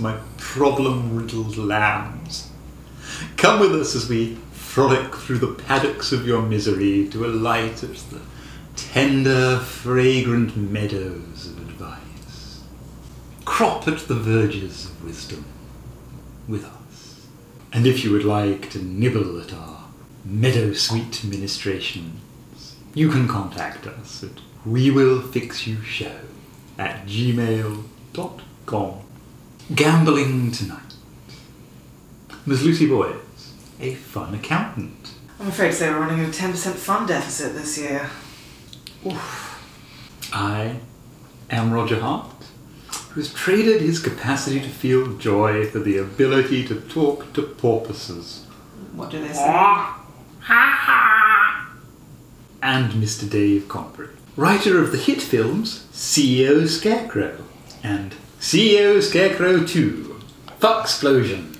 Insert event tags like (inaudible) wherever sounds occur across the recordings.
my problem riddled lambs. Come with us as we frolic through the paddocks of your misery to alight at the tender, fragrant meadows of advice. Crop at the verges of wisdom with us. And if you would like to nibble at our meadow sweet ministrations, you can contact us at we will fix you show at gmail.com. Gambling tonight. Ms. Lucy Boyes, a fun accountant. I'm afraid to say we're running a 10% fund deficit this year. Oof. I am Roger Hart, who has traded his capacity to feel joy for the ability to talk to porpoises. What do they say? (laughs) And Mr. Dave Compry, writer of the hit films CEO Scarecrow and CEO Scarecrow 2, Fucksplosion,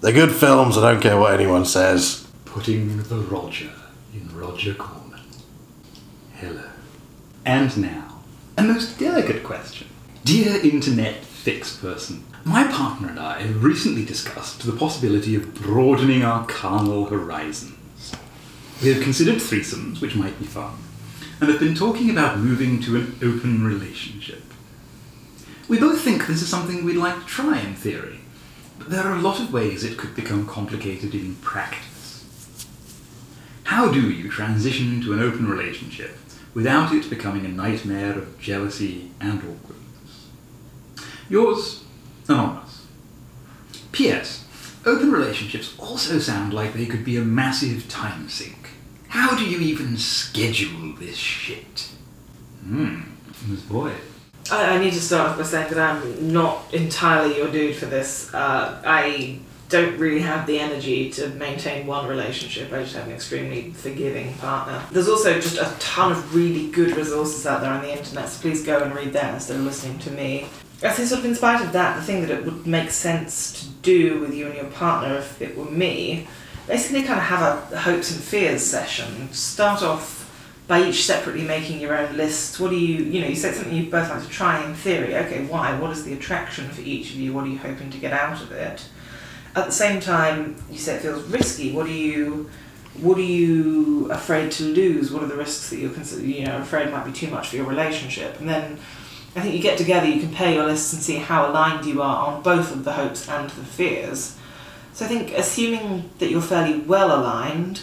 They're good films, I don't care what anyone says. putting the Roger in Roger Corman. Hello. And now, a most delicate question. Dear Internet Fix Person, my partner and I have recently discussed the possibility of broadening our carnal horizons. We have considered threesomes, which might be fun, and have been talking about moving to an open relationship. We both think this is something we'd like to try in theory, but there are a lot of ways it could become complicated in practice. How do you transition to an open relationship without it becoming a nightmare of jealousy and awkwardness? Yours, Anonymous. P.S. Open relationships also sound like they could be a massive time sink. How do you even schedule this shit? Hmm, Ms. Boyd. I, I need to start off by saying that I'm not entirely your dude for this. Uh, I don't really have the energy to maintain one relationship. I just have an extremely forgiving partner. There's also just a ton of really good resources out there on the internet, so please go and read them instead of listening to me. I think sort of in spite of that, the thing that it would make sense to do with you and your partner if it were me, basically kind of have a hopes and fears session. Start off by each separately making your own list. What do you, you know, you said something you both like to try in theory. Okay, why? What is the attraction for each of you? What are you hoping to get out of it? At the same time, you say it feels risky. What are you, what are you afraid to lose? What are the risks that you're consider, you know, afraid might be too much for your relationship? And then, I think you get together, you compare your lists and see how aligned you are on both of the hopes and the fears. So I think assuming that you're fairly well aligned,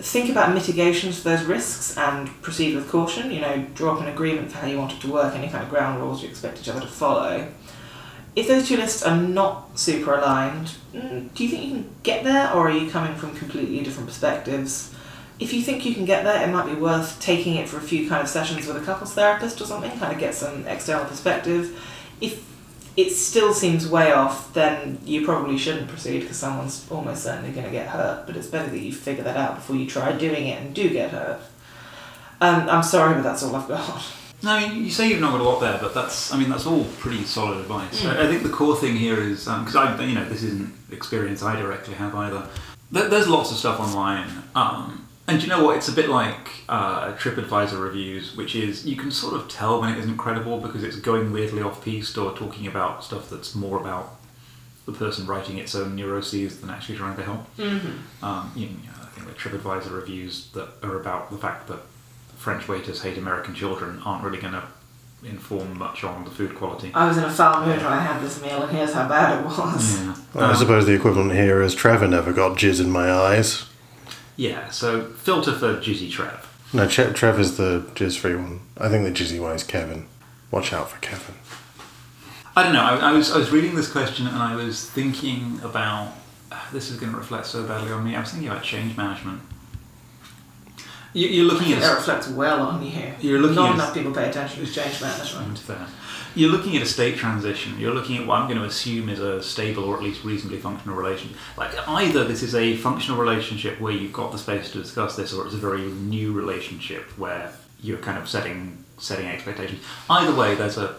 think about mitigations for those risks and proceed with caution. You know, draw up an agreement for how you want it to work, any kind of ground rules you expect each other to follow. If those two lists are not super aligned, mm, do you think you can get there, or are you coming from completely different perspectives? If you think you can get there, it might be worth taking it for a few kind of sessions with a couples therapist or something, kind of get some external perspective. If it still seems way off, then you probably shouldn't proceed because someone's almost certainly going to get hurt. But it's better that you figure that out before you try doing it and do get hurt. Um, I'm sorry, but that's all I've got. No, I mean, you say you've not got a lot there, but that's, I mean, that's all pretty solid advice. I, I think the core thing here is, because I, you know, this isn't experience I directly have either. There, there's lots of stuff online, um, and you know what? It's a bit like uh, TripAdvisor reviews, which is you can sort of tell when it isn't credible because it's going weirdly off-piste or talking about stuff that's more about the person writing its own neuroses than actually trying to help. Mm-hmm. Um, you know, I think like TripAdvisor reviews that are about the fact that French waiters hate American children aren't really going to inform much on the food quality. I was in a foul mood when I had this meal, and here's how bad it was. Yeah. Well, I Um, suppose the equivalent here is Trevor never got jizz in my eyes. Yeah, so filter for Jizzy Trev. No, Tre- is the jizz free one. I think the jizzy one is Kevin. Watch out for Kevin. I don't know. I, I was I was reading this question and I was thinking about this is going to reflect so badly on me. I was thinking about change management. You, you're looking at that reflects well on you. You're looking Not at- enough people pay attention to change management. Fair. You're looking at a state transition. You're looking at what I'm going to assume is a stable or at least reasonably functional relationship. Like either this is a functional relationship where you've got the space to discuss this, or it's a very new relationship where you're kind of setting setting expectations. Either way, there's a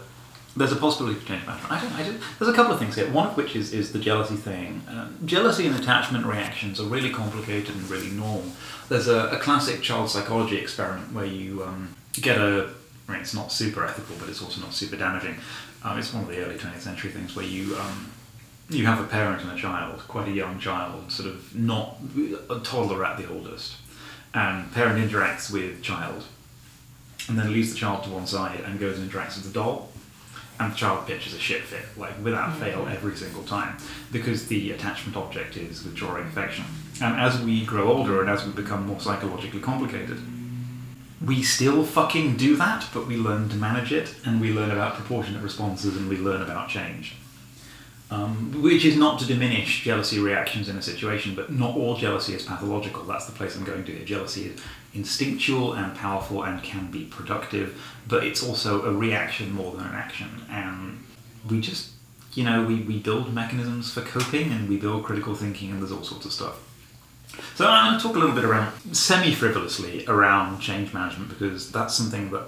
there's a possibility for change management. I don't, I don't, there's a couple of things here. One of which is, is the jealousy thing. Um, jealousy and attachment reactions are really complicated and really normal. There's a, a classic child psychology experiment where you um, get a, I mean, it's not super ethical, but it's also not super damaging. Um, it's one of the early 20th century things where you um, you have a parent and a child, quite a young child, sort of not a toddler at the oldest, and parent interacts with child, and then leaves the child to one side and goes and interacts with the doll, and the child pitches a shit fit, like without mm. fail every single time, because the attachment object is withdrawing affection. And as we grow older and as we become more psychologically complicated, we still fucking do that, but we learn to manage it, and we learn about proportionate responses, and we learn about change. Um, which is not to diminish jealousy reactions in a situation, but not all jealousy is pathological. That's the place I'm going to here. Jealousy is instinctual and powerful and can be productive, but it's also a reaction more than an action. And we just, you know, we, we build mechanisms for coping and we build critical thinking, and there's all sorts of stuff. So I'm going to talk a little bit around semi frivolously around change management because that's something that,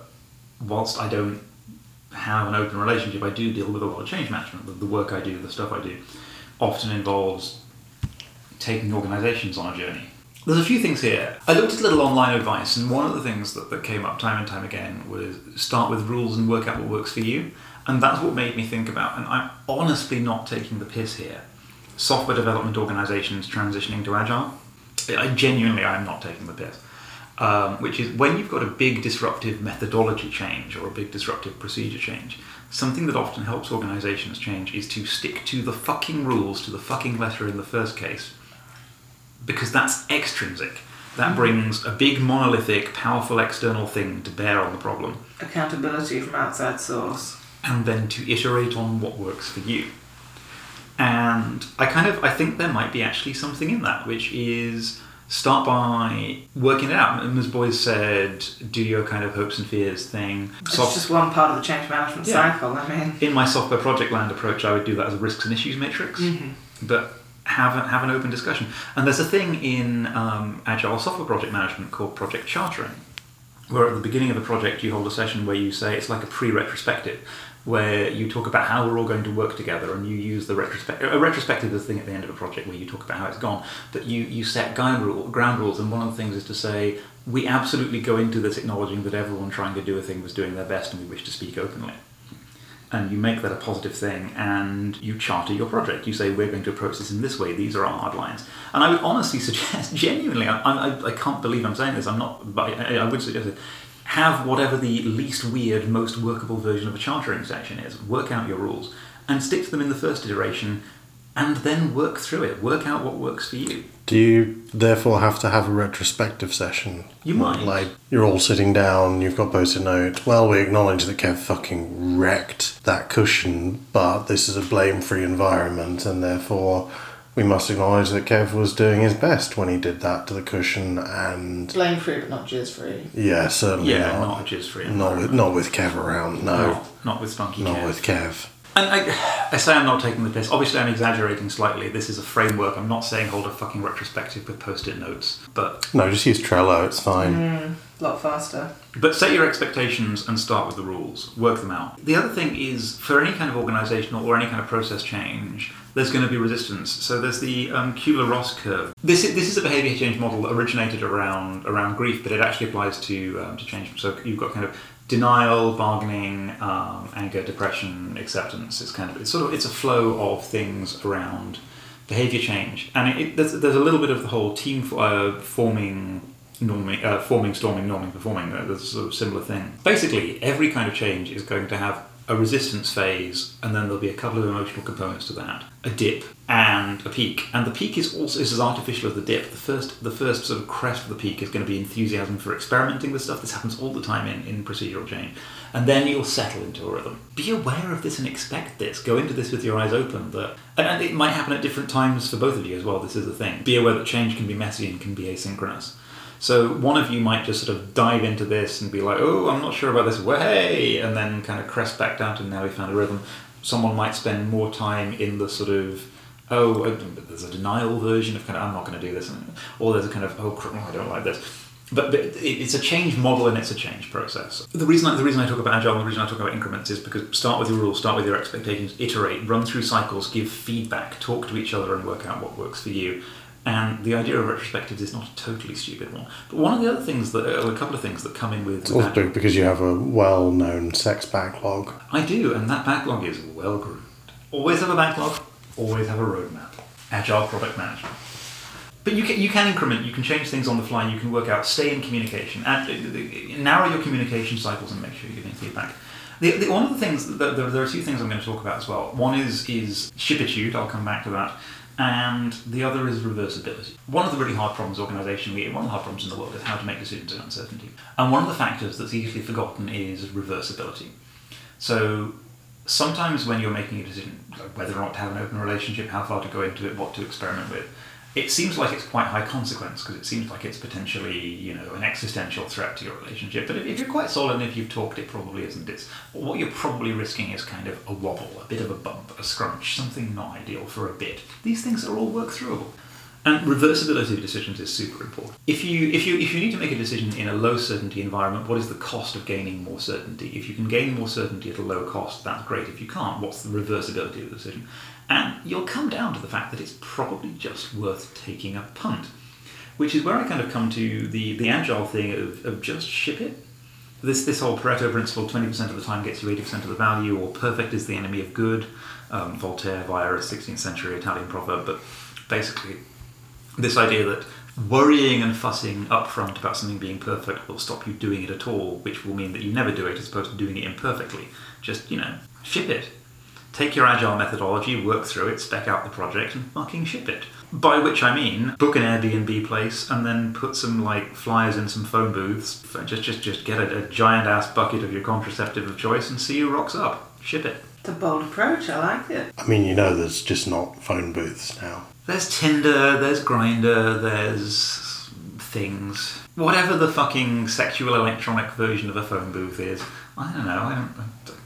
whilst I don't have an open relationship, I do deal with a lot of change management. The, work I do, the stuff I do, often involves taking organisations on a journey. There's a few things here. I looked at a little online advice, and one of the things that, that came up time and time again was start with rules and work out what works for you. And that's what made me think about, and I'm honestly not taking the piss here, software development organisations transitioning to Agile. I genuinely, I'm not taking the piss um, which is when you've got a big disruptive methodology change or a big disruptive procedure change, something that often helps organizations change is to stick to the fucking rules to the fucking letter in the first case, because that's extrinsic. That brings a big monolithic, powerful external thing to bear on the problem, Accountability from outside source. and then to iterate on what works for you. And I kind of I think there might be actually something in that, which is start by working it out. And Ms. Boyes said, do your kind of hopes and fears thing. It's just one part of the change management Yeah. cycle. I mean, in my software project land approach, I would do that as a risks and issues matrix, but have a, have an open discussion. And there's a thing in um, agile software project management called project chartering, where at the beginning of the project you hold a session where you say it's like a pre-retrospective, where you talk about how we're all going to work together, and you use the retrospective. A retrospective is the thing at the end of a project where you talk about how it's gone, but you you set guide rule ground rules, and one of the things is to say we absolutely go into this acknowledging that everyone trying to do a thing was doing their best, and we wish to speak openly and you make that a positive thing and you charter your project. You say, we're going to approach this in this way, these are our hard lines. And I would honestly (laughs) suggest, genuinely, I, I, I can't believe I'm saying this, I'm not, but I, I would suggest it, have whatever the least weird, most workable version of a chartering section is. Work out your rules and stick to them in the first iteration and then work through it. Work out what works for you. Do you therefore have to have a retrospective session? You might. Like, you're all sitting down, you've got post-it note. Well, we acknowledge that Kev fucking wrecked that cushion, but this is a blame-free environment, and therefore we must acknowledge that Kev was doing his best when he did that to the cushion, and blame free but not jizz free. yeah, certainly Yeah, not. not a jizz free. Not with, not with Kev around, no. Not, not with Spunky Not Kev. with Kev. And I, I say I'm not taking the piss. Obviously, I'm exaggerating slightly. This is a framework. I'm not saying hold a fucking retrospective with post-it notes. But No, just use Trello, it's fine. Hmm, a lot faster. but set your expectations and start with the rules. Work them out. The other thing is for any kind of organizational or any kind of process change, there's going to be resistance. So there's the um, Kubler-Ross curve. This is, this is a behavior change model that originated around around grief, but it actually applies to um, to change. So you've got kind of denial, bargaining, um, anger, depression, acceptance. It's kind of it's sort of it's a flow of things around behavior change, and it, it, there's, there's a little bit of the whole team f- uh, forming. Norming, uh, forming, storming, norming, performing. Uh, there's a sort of similar thing. Basically, every kind of change is going to have a resistance phase, and then there'll be a couple of emotional components to that, a dip and a peak. And the peak is also is as artificial as the dip. The first the first sort of crest of the peak is going to be enthusiasm for experimenting with stuff. This happens all the time in, in procedural change. And then you'll settle into a rhythm. Be aware of this and expect this. Go into this with your eyes open. That and, it might happen at different times for both of you as well. This is the thing. Be aware that change can be messy and can be asynchronous. So one of you might just sort of dive into this and be like, "Oh, I'm not sure about this. Way," and then kind of crest back down to now we found a rhythm. Someone might spend more time in the sort of, "Oh, uh, there's a denial version of kind of I'm not going to do this," or there's a kind of, "Oh, I don't like this." but, but it's a change model and it's a change process. The reason I, the reason I talk about agile and the reason I talk about increments is because start with your rules, start with your expectations, iterate, run through cycles, give feedback, talk to each other, and work out what works for you. And the idea of retrospectives is not a totally stupid one. But one of the other things that, uh, a couple of things that come in with It's also big because you have a well-known sex backlog. I do, and that backlog is well groomed. Always have a backlog, always have a roadmap. Agile product management. But you can, you can increment, you can change things on the fly, you can work out, stay in communication, add, narrow your communication cycles and make sure you're giving feedback. The, the, one of the things, there, there there are two things I'm going to talk about as well. One is, is shipitude, I'll come back to that, and the other is reversibility. One of the really hard problems organisationally, one of the hard problems in the world is how to make decisions in uncertainty. And one of the factors that's easily forgotten is reversibility. So sometimes when you're making a decision, whether or not to have an open relationship, how far to go into it, what to experiment with, it seems like it's quite high consequence because it seems like it's potentially, you know, an existential threat to your relationship. But if, if you're quite solid and if you've talked, it probably isn't. It's what you're probably risking is kind of a wobble, a bit of a bump, a scrunch, something not ideal for a bit. These things are all work throughable. And reversibility of decisions is super important. If you if you if you need to make a decision in a low certainty environment, what is the cost of gaining more certainty? If you can gain more certainty at a low cost, that's great. If you can't, what's the reversibility of the decision? And you'll come down to the fact that it's probably just worth taking a punt. Which is where I kind of come to the, the agile thing of, of just ship it. This this whole Pareto principle, twenty percent of the time gets you eighty percent of the value, or perfect is the enemy of good. Um, Voltaire via a sixteenth century Italian proverb, but basically this idea that worrying and fussing upfront about something being perfect will stop you doing it at all, which will mean that you never do it as opposed to doing it imperfectly. Just, you know, ship it. Take your agile methodology, work through it, spec out the project, and fucking ship it. By which I mean, book an Airbnb place and then put some like flyers in some phone booths. Just, just, just get a, a giant ass bucket of your contraceptive of choice and see who rocks up. Ship it. It's a bold approach. I like it. I mean, you know, there's just not phone booths now. There's Tinder, there's Grindr, there's things. Whatever the fucking sexual electronic version of a phone booth is. I don't know. I don't.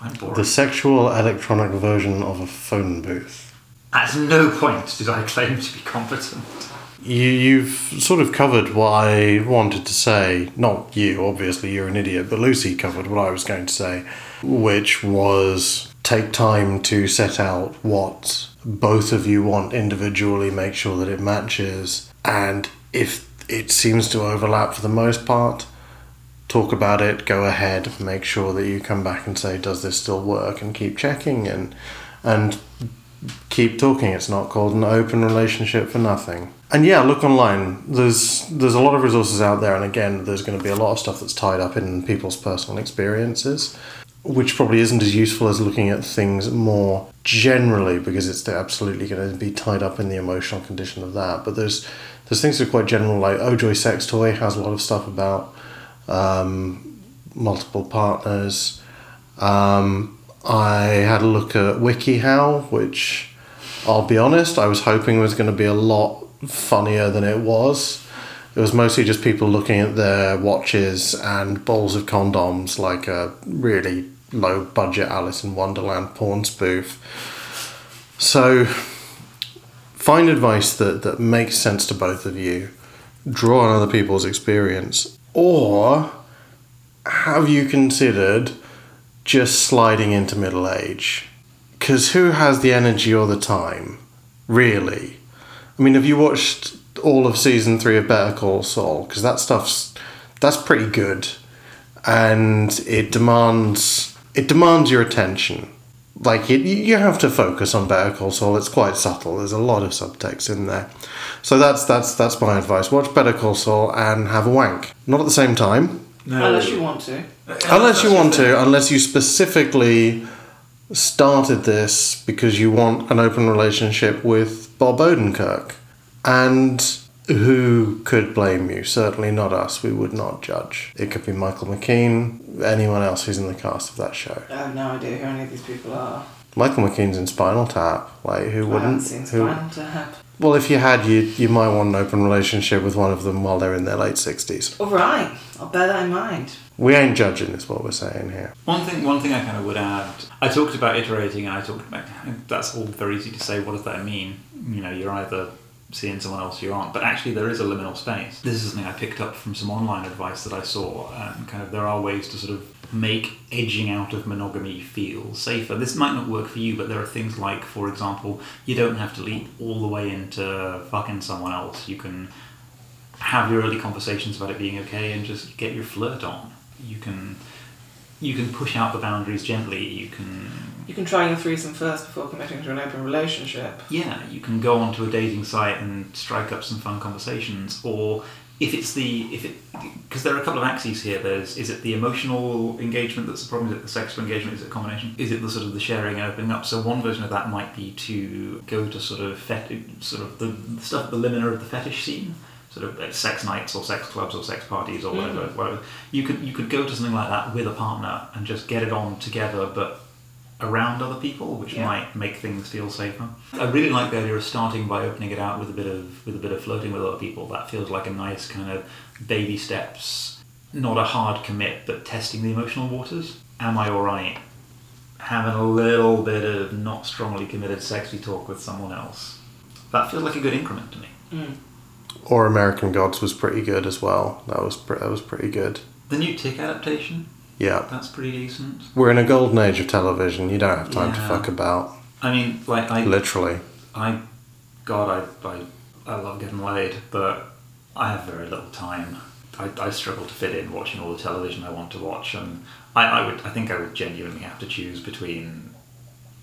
I I'm bored. The sexual electronic version of a phone booth. At no point did I claim to be competent. You, you've sort of covered what I wanted to say. Not you, obviously, you're an idiot, but Lucy covered what I was going to say, which was take time to set out what both of you want individually, make sure that it matches, and if it seems to overlap for the most part, talk about it, go ahead, make sure that you come back and say, does this still work, and keep checking and and keep talking. It's not called an open relationship for nothing. And yeah, look online. There's there's a lot of resources out there, and again, there's going to be a lot of stuff that's tied up in people's personal experiences, which probably isn't as useful as looking at things more generally because it's absolutely going to be tied up in the emotional condition of that. But there's there's things that are quite general, like Oh Joy Sex Toy has a lot of stuff about um, multiple partners. Um, I had a look at WikiHow, which I'll be honest, I was hoping was going to be a lot funnier than it was. It was mostly just people looking at their watches and balls of condoms, like a really low budget Alice in Wonderland porn spoof. So, find advice that, that makes sense to both of you, draw on other people's experience, or have you considered just sliding into middle age? Because who has the energy or the time? Really? I mean, have you watched all of season three of Better Call Saul? Because that stuff's that's pretty good, and it demands it demands your attention. Like it, you have to focus on Better Call Saul. It's quite subtle. There's a lot of subtext in there. So that's that's that's my advice. Watch Better Call Saul and have a wank. Not at the same time, No. Unless you want to. unless you want to. Unless you specifically started this because you want an open relationship with Bob Odenkirk, and who could blame you? Certainly not us. We would not judge. It could be Michael McKean, anyone else who's in the cast of that show. I have no idea who any of these people are. Michael McKean's in Spinal Tap. Like who wouldn't? I haven't wouldn't? seen Who, Spinal Tap. well, if you had, you you might want an open relationship with one of them while they're in their late sixties. All right, I'll bear that in mind. We ain't judging, is what we're saying here. One thing, one thing I kind of would add. I talked about iterating, and I talked about that's all very easy to say. What does that mean? You know, you're either seeing someone else you aren't. But actually, there is a liminal space. This is something I picked up from some online advice that I saw. And kind of, there are ways to sort of make edging out of monogamy feel safer. This might not work for you, but there are things like, for example, you don't have to leap all the way into fucking someone else. You can have your early conversations about it being okay and just get your flirt on. You can you can push out the boundaries gently. You can You can try your threesome first before committing to an open relationship. yeah, you can go onto a dating site and strike up some fun conversations. Or if it's the if it because there are a couple of axes here. There's is it the emotional engagement that's the problem? Is it the sexual engagement? Is it a combination? Is it the sort of the sharing and opening up? So one version of that might be to go to sort of fet- sort of the, stuff at the limit of the fetish scene. Sort of sex nights or sex clubs or sex parties or whatever, whatever. You could you could go to something like that with a partner and just get it on together, but around other people, which Yeah. might make things feel safer. I really like the idea of starting by opening it out with a bit of with a bit of flirting with other people. That feels like a nice kind of baby steps, not a hard commit, but testing the emotional waters. Am I all right? Having a little bit of not strongly committed sexy talk with someone else. That feels like a good increment to me. Mm. Or American Gods was pretty good as well. That was pre- that was pretty good. The new Tick adaptation, Yeah. that's pretty decent. We're in a golden age of television. You don't have time to fuck about. I mean, like I Literally. I, God, I, I, I love getting laid, but I have very little time. I, I struggle to fit in watching all the television I want to watch, and I, I would, I think I would genuinely have to choose between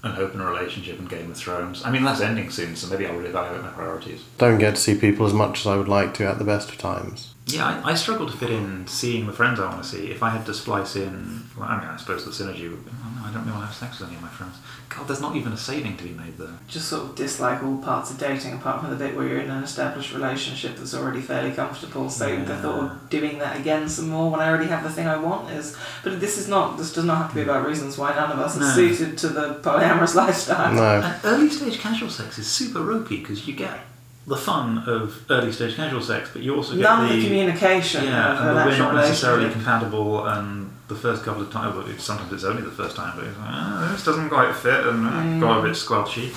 an open relationship and Game of Thrones. I mean, that's ending soon, so maybe I'll reevaluate my priorities. Don't get to see people as much as I would like to at the best of times. Yeah, I, I struggle to fit in seeing the friends I want to see. If I had to splice in, well, I mean, I suppose the synergy would be, oh no, I don't really want to have sex with any of my friends. God, there's not even a saving to be made there. Just sort of dislike all parts of dating apart from the bit where you're in an established relationship that's already fairly comfortable. So the thought of doing that again some more when I already have the thing I want is. But this is not. This does not have to be hmm. about reasons why none of us No. are suited to the polyamorous (laughs) lifestyle. No. And early stage casual sex is super ropey because you get the fun of early stage casual sex, but you also get None the, the communication yeah, and an we're not necessarily compatible. And the first couple of times, well, it's- sometimes it's only the first time, but it's like, ah, this doesn't quite fit, and uh, Mm. got a bit squelchy.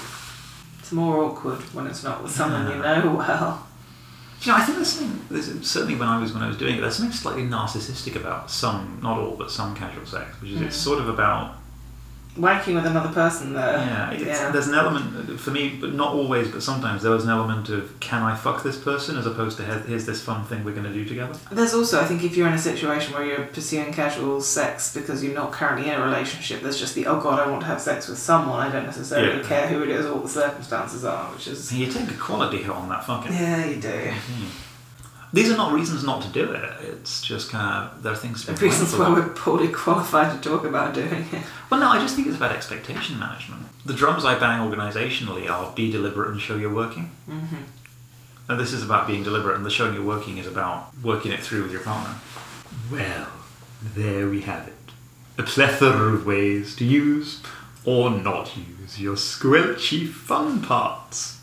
It's more awkward when it's not with someone you know well. You know, I think there's something. There's, certainly, when I was when I was doing it, there's something slightly narcissistic about some, not all, but some casual sex, which is it's Mm. sort of about Wanking with another person there. Yeah, yeah. there's an element for me, but not always, but sometimes there was an element of can I fuck this person as opposed to here's this fun thing we're going to do together. There's also, I think, if you're in a situation where you're pursuing casual sex because you're not currently in a relationship, there's just the, oh god, I want to have sex with someone, I don't necessarily Yeah. care who it is or what the circumstances are, which is. You take a quality hit on that fucking. Yeah, you do. Mhm. These are not reasons not to do it. It's just kind of there are things. To be reasons why we're poorly qualified to talk about doing it. Well, no, I just think it's about expectation management. The drums I bang organisationally are be deliberate and show you're working. Mm-hmm. And this is about being deliberate, and the showing you're working is about working it through with your partner. Well, there we have it. A plethora of ways to use or not use your squelchy fun parts.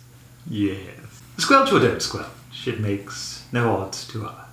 Yes. Squelch or don't squelch, it makes no odds to us.